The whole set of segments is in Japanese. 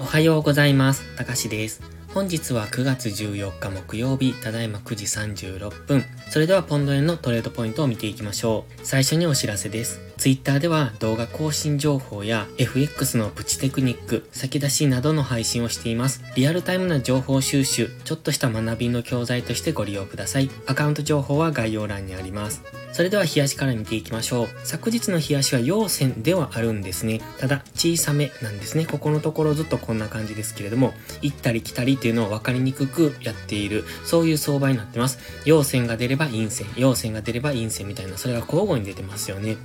おはようございます。たかしです。本日は9月14日木曜日、ただいま9時36分。それではポンド円のトレードポイントを見ていきましょう。最初にお知らせです。Twitter では動画更新情報や FX のプチテクニック、先出しなどの配信をしています。リアルタイムな情報収集、ちょっとした学びの教材としてご利用ください。アカウント情報は概要欄にあります。それでは冷やしから見ていきましょう。昨日の冷やしは陽線ではあるんですね。ただ、小さめなんですね。ここのところずっとこんな感じですけれども、行ったり来たりっていうのを分かりにくくやっている、そういう相場になってます。陽線が出れば陰線、陽線が出れば陰線みたいな、それが交互に出てますよね。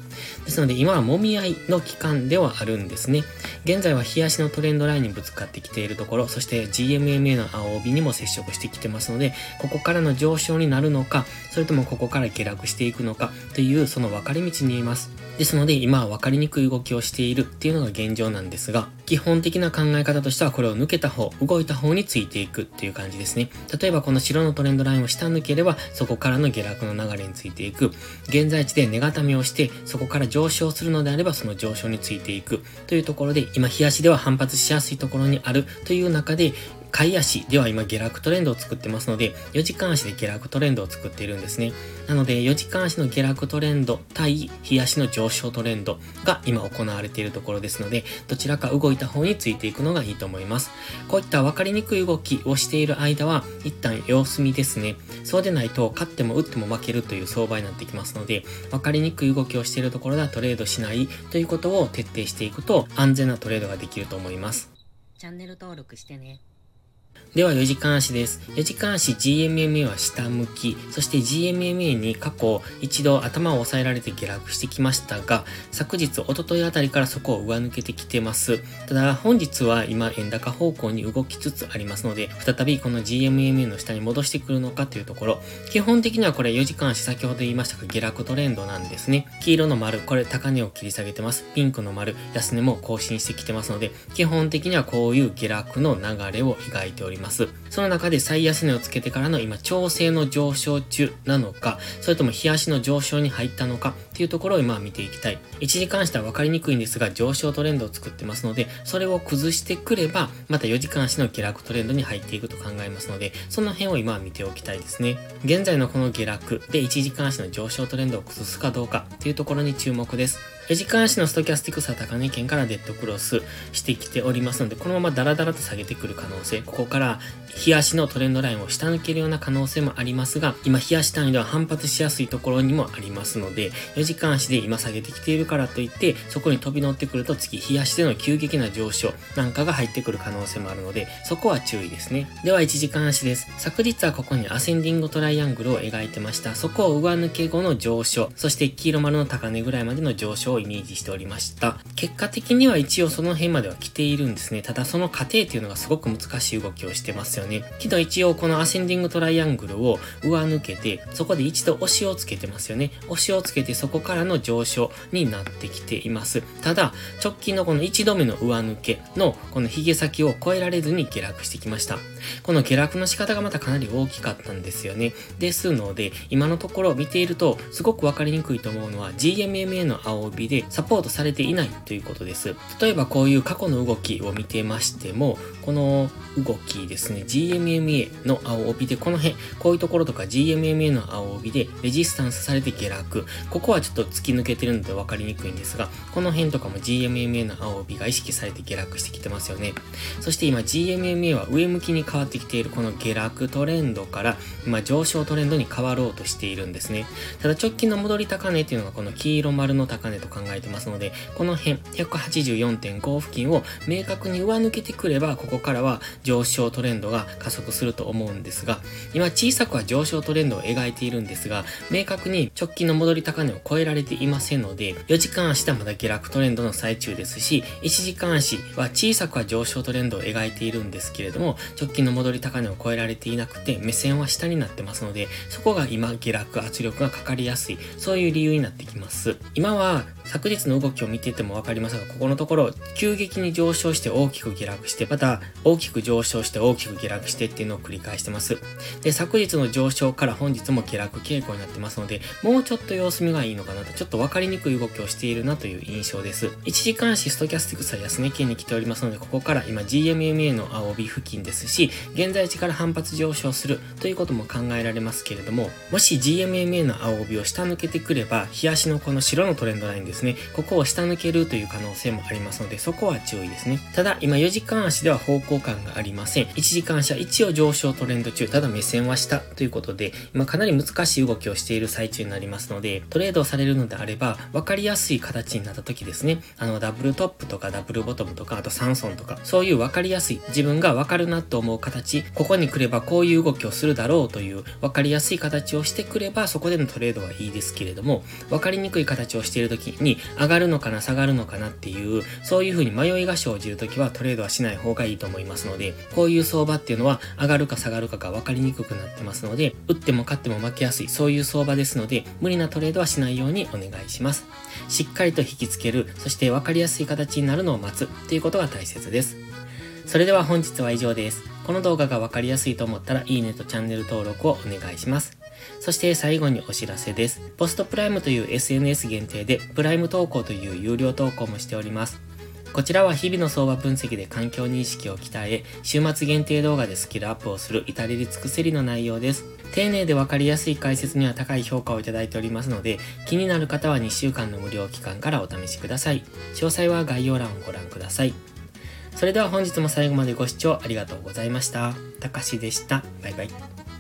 ですので、今は揉み合いの期間ではあるんですね。現在は冷やしのトレンドラインにぶつかってきているところ、そして GMMA の青帯にも接触してきてますので、ここからの上昇になるのか、それともここから下落していくのかという、その分かれ道にいます。ですので、今は分かりにくい動きをしているっていうのが現状なんですが、基本的な考え方としてはこれを抜けた方、動いた方についていくっていう感じですね。例えばこの白のトレンドラインを下抜ければ、そこからの下落の流れについていく。現在地で値固めをして、そこから上昇するのであれば、その上昇についていく。というところで、今、冷やしでは反発しやすいところにあるという中で、買い足では今下落トレンドを作ってますので、4時間足で下落トレンドを作っているんですね。なので、4時間足の下落トレンド対日足の上昇トレンドが今行われているところですので、どちらか動いた方についていくのがいいと思います。こういった分かりにくい動きをしている間は、一旦様子見ですね。そうでないと、勝っても打っても負けるという相場になってきますので、分かりにくい動きをしているところではトレードしないということを徹底していくと、安全なトレードができると思います。チャンネル登録してね。では4時間足です。4時間足 GMMA は下向き、そして GMMA に過去一度頭を押さえられて下落してきましたが、昨日、おとといあたりからそこを上抜けてきてます。ただ本日は今円高方向に動きつつありますので、再びこの GMMA の下に戻してくるのかというところ、基本的にはこれ4時間足先ほど言いましたが下落トレンドなんですね。黄色の丸、これ高値を切り下げてます。ピンクの丸、安値も更新してきてますので、基本的にはこういう下落の流れを描いてております。その中で最安値をつけてからの今調整の上昇中なのか、それとも日足の上昇に入ったのかっていうところを今見ていきたい。1時間足は分かりにくいんですが上昇トレンドを作ってますので、それを崩してくれば、また4時間足の下落トレンドに入っていくと考えますので、その辺を今は見ておきたいですね。現在のこの下落で1時間足の上昇トレンドを崩すかどうかっていうところに注目です。4時間足のストキャスティクスは高値圏からデッドクロスしてきておりますので、このままダラダラと下げてくる可能性、ここから日足のトレンドラインを下抜けるような可能性もありますが、今日足単位では反発しやすいところにもありますので、4時間足で今下げてきているからといって、そこに飛び乗ってくると次、日足での急激な上昇なんかが入ってくる可能性もあるので、そこは注意ですね。では1時間足です。昨日はここにアセンディングトライアングルを描いてました。そこを上抜け後の上昇、そして黄色丸の高値ぐらいまでの上昇をイメージしておりました。結果的には一応その辺までは来ているんですね。ただその過程っていうのがすごく難しい動きをしてますよね。けど一応このアセンディングトライアングルを上抜けて、そこで一度押しをつけてますよね。押しをつけてそこからの上昇になってきています。ただ、直近のこの1度目の上抜けのこの髭先を超えられずに下落してきました。この下落の仕方がまたかなり大きかったんですよね。ですので、今のところ見ていると、すごくわかりにくいと思うのは GMMA の青帯でサポートされていないということです。例えばこういう過去の動きを見てましても、この動きですね、GMMA の青帯でこの辺、こういうところとか GMMA の青帯でレジスタンスされて下落。ここはちょっと突き抜けてるので分かりにくいんですが、この辺とかも GMMA の青帯が意識されて下落してきてますよね。そして今 GMMA は上向きに変わってきているこの下落トレンドから今上昇トレンドに変わろうとしているんですね。ただ直近の戻り高値っていうのがこの黄色丸の高値とか考えてますので、この辺184.5付近を明確に上抜けてくれば、ここからは上昇トレンドが加速すると思うんですが、今小さくは上昇トレンドを描いているんですが、明確に直近の戻り高値を超えられていませんので、4時間足はまだ下落トレンドの最中ですし、1時間足は小さくは上昇トレンドを描いているんですけれども、直近の戻り高値を超えられていなくて、目線は下になってますので、そこが今下落圧力がかかりやすい、そういう理由になってきます。今は昨日の動きを見ていてもわかりますが、ここのところ、急激に上昇して大きく下落して、また大きく上昇して大きく下落してっていうのを繰り返してます。で、昨日の上昇から本日も下落傾向になってますので、もうちょっと様子見がいいのかなと、ちょっとわかりにくい動きをしているなという印象です。1時間足ストキャスティクスは安値圏に来ておりますので、ここから今 GMMA の青帯付近ですし、現在地から反発上昇するということも考えられますけれども、もし GMMA の青帯を下抜けてくれば、日足のこの白のトレンドラインですですね、ここを下抜けるという可能性もありますので、そこは注意ですね。ただ、今4時間足では方向感がありません。1時間足は一応上昇トレンド中、ただ目線は下ということで、今かなり難しい動きをしている最中になりますので、トレードされるのであれば、分かりやすい形になった時ですね、あの、ダブルトップとかダブルボトムとか、あとサンソンとか、そういう分かりやすい、自分が分かるなと思う形、ここに来ればこういう動きをするだろうという分かりやすい形をしてくれば、そこでのトレードはいいですけれども、分かりにくい形をしている時に、上がるのかな、下がるのかなっていう、そういう風に迷いが生じる時はトレードはしない方がいいと思いますので、こういう相場っていうのは上がるか下がるかが分かりにくくなってますので、打っても勝っても負けやすい、そういう相場ですので、無理なトレードはしないようにお願いします。しっかりと引きつける、そして分かりやすい形になるのを待つということが大切です。それでは本日は以上です。この動画が分かりやすいと思ったら、いいねとチャンネル登録をお願いします。そして最後にお知らせです。ポストプライムという SNS 限定で、プライム投稿という有料投稿もしております。こちらは日々の相場分析で環境認識を鍛え、週末限定動画でスキルアップをする至れり尽くせりの内容です。丁寧でわかりやすい解説には高い評価をいただいておりますので、気になる方は2週間の無料期間からお試しください。詳細は概要欄をご覧ください。それでは本日も最後までご視聴ありがとうございました。たかしでした。バイバイ。